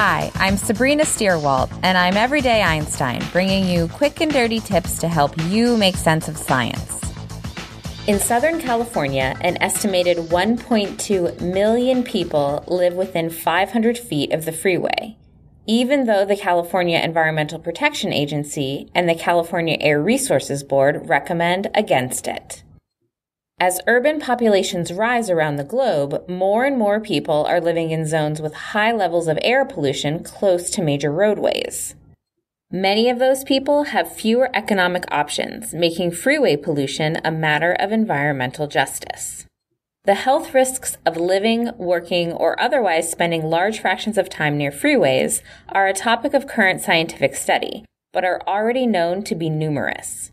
Hi, I'm Sabrina Stierwalt, and I'm Everyday Einstein, bringing you quick and dirty tips to help you make sense of science. In Southern California, an estimated 1.2 million people live within 500 feet of the freeway, even though the California Environmental Protection Agency and the California Air Resources Board recommend against it. As urban populations rise around the globe, more and more people are living in zones with high levels of air pollution close to major roadways. Many of those people have fewer economic options, making freeway pollution a matter of environmental justice. The health risks of living, working, or otherwise spending large fractions of time near freeways are a topic of current scientific study, but are already known to be numerous.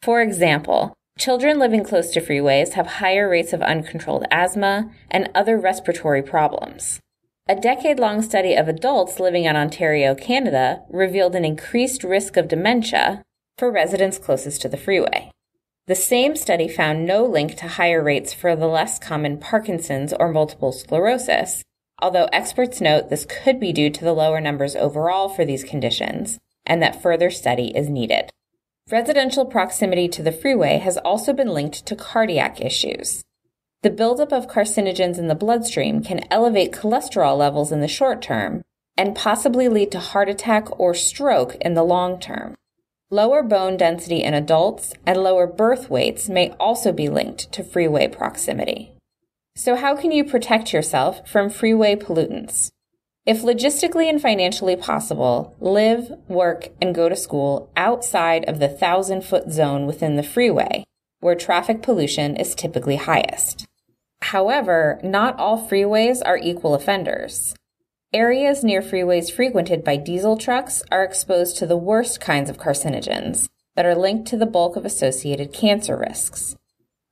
For example, Children living close to freeways have higher rates of uncontrolled asthma and other respiratory problems. A decade long study of adults living in Ontario, Canada revealed an increased risk of dementia for residents closest to the freeway. The same study found no link to higher rates for the less common Parkinson's or multiple sclerosis, although experts note this could be due to the lower numbers overall for these conditions and that further study is needed. Residential proximity to the freeway has also been linked to cardiac issues. The buildup of carcinogens in the bloodstream can elevate cholesterol levels in the short term and possibly lead to heart attack or stroke in the long term. Lower bone density in adults and lower birth weights may also be linked to freeway proximity. So how can you protect yourself from freeway pollutants? If logistically and financially possible, live, work, and go to school outside of the thousand foot zone within the freeway, where traffic pollution is typically highest. However, not all freeways are equal offenders. Areas near freeways frequented by diesel trucks are exposed to the worst kinds of carcinogens that are linked to the bulk of associated cancer risks.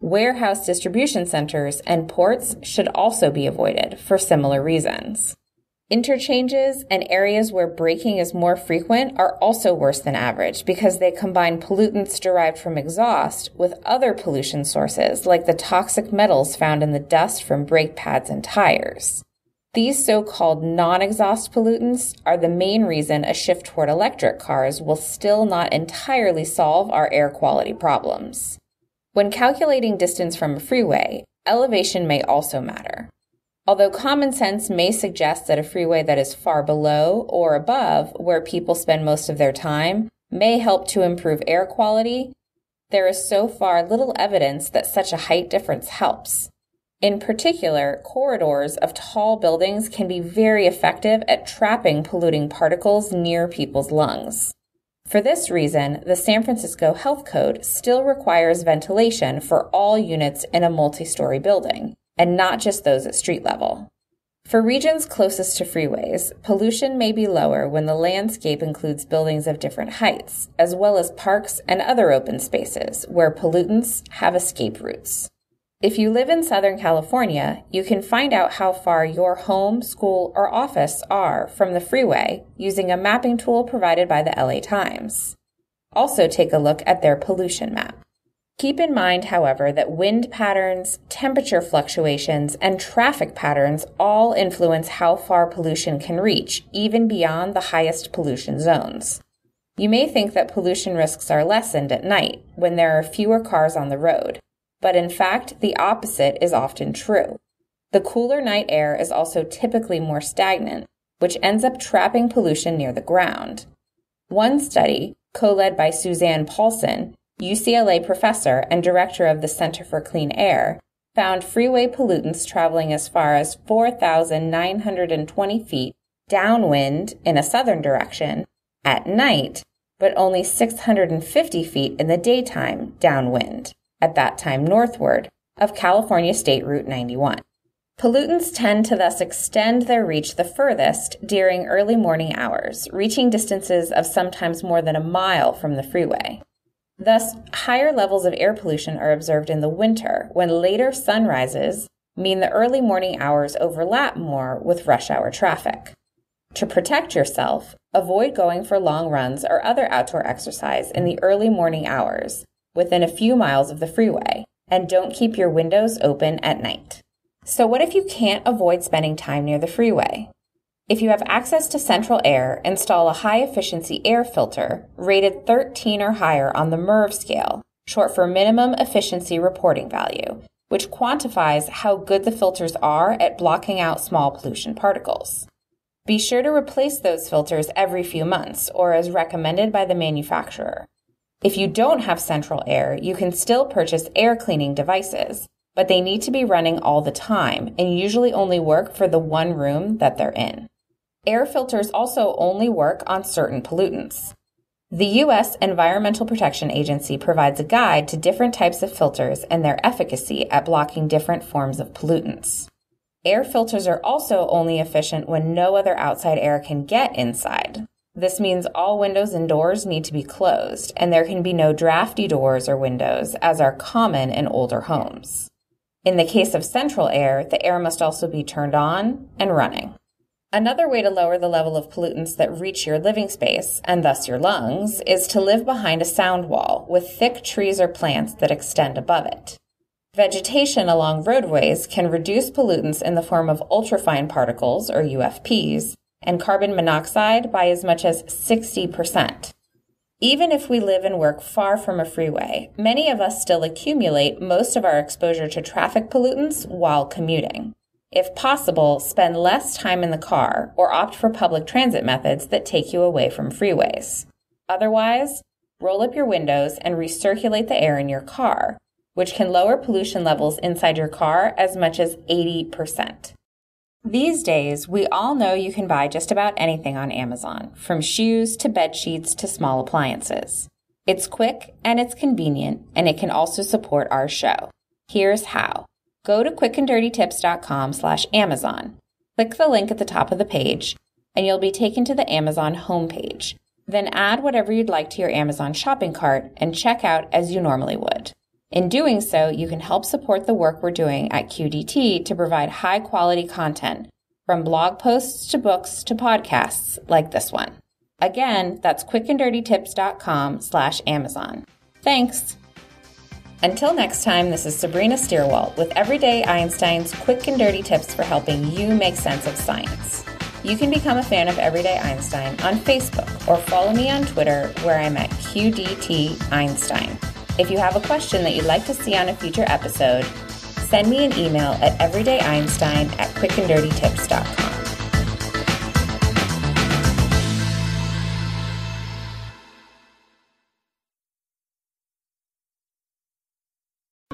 Warehouse distribution centers and ports should also be avoided for similar reasons. Interchanges and areas where braking is more frequent are also worse than average because they combine pollutants derived from exhaust with other pollution sources like the toxic metals found in the dust from brake pads and tires. These so-called non-exhaust pollutants are the main reason a shift toward electric cars will still not entirely solve our air quality problems. When calculating distance from a freeway, elevation may also matter. Although common sense may suggest that a freeway that is far below or above where people spend most of their time may help to improve air quality, there is so far little evidence that such a height difference helps. In particular, corridors of tall buildings can be very effective at trapping polluting particles near people's lungs. For this reason, the San Francisco Health Code still requires ventilation for all units in a multi-story building and not just those at street level. For regions closest to freeways, pollution may be lower when the landscape includes buildings of different heights, as well as parks and other open spaces where pollutants have escape routes. If you live in Southern California, you can find out how far your home, school, or office are from the freeway using a mapping tool provided by the LA Times. Also take a look at their pollution map. Keep in mind, however, that wind patterns, temperature fluctuations, and traffic patterns all influence how far pollution can reach, even beyond the highest pollution zones. You may think that pollution risks are lessened at night when there are fewer cars on the road, but in fact, the opposite is often true. The cooler night air is also typically more stagnant, which ends up trapping pollution near the ground. One study, co-led by Suzanne Paulson, UCLA professor and director of the Center for Clean Air, found freeway pollutants traveling as far as 4,920 feet downwind in a southern direction at night but only 650 feet in the daytime downwind, at that time northward, of California State Route 91. Pollutants tend to thus extend their reach the furthest during early morning hours, reaching distances of sometimes more than a mile from the freeway. Thus, higher levels of air pollution are observed in the winter when later sunrises mean the early morning hours overlap more with rush hour traffic. To protect yourself, avoid going for long runs or other outdoor exercise in the early morning hours within a few miles of the freeway, and don't keep your windows open at night. So, what if you can't avoid spending time near the freeway? If you have access to central air, install a high efficiency air filter rated 13 or higher on the MERV scale, short for minimum efficiency reporting value, which quantifies how good the filters are at blocking out small pollution particles. Be sure to replace those filters every few months or as recommended by the manufacturer. If you don't have central air, you can still purchase air cleaning devices, but they need to be running all the time and usually only work for the one room that they're in. Air filters also only work on certain pollutants. The U.S. Environmental Protection Agency provides a guide to different types of filters and their efficacy at blocking different forms of pollutants. Air filters are also only efficient when no other outside air can get inside. This means all windows and doors need to be closed, and there can be no drafty doors or windows, as are common in older homes. In the case of central air, the air must also be turned on and running. Another way to lower the level of pollutants that reach your living space, and thus your lungs, is to live behind a sound wall with thick trees or plants that extend above it. Vegetation along roadways can reduce pollutants in the form of ultrafine particles, or UFPs, and carbon monoxide by as much as 60%. Even if we live and work far from a freeway, many of us still accumulate most of our exposure to traffic pollutants while commuting. If possible, spend less time in the car or opt for public transit methods that take you away from freeways. Otherwise, roll up your windows and recirculate the air in your car, which can lower pollution levels inside your car as much as 80%. These days, we all know you can buy just about anything on Amazon, from shoes to bed sheets to small appliances. It's quick and it's convenient, and it can also support our show. Here's how. Go to quickanddirtytips.com slash Amazon. Click the link at the top of the page, and you'll be taken to the Amazon homepage. Then add whatever you'd like to your Amazon shopping cart and check out as you normally would. In doing so, you can help support the work we're doing at QDT to provide high quality content, from blog posts to books to podcasts like this one. Again, that's quickanddirtytips.com slash Amazon. Thanks! Until next time, this is Sabrina Stierwalt with Everyday Einstein's quick and dirty tips for helping you make sense of science. You can become a fan of Everyday Einstein on Facebook or follow me on Twitter where I'm at QDT Einstein. If you have a question that you'd like to see on a future episode, send me an email at everydayeinstein at quickanddirtytips.com.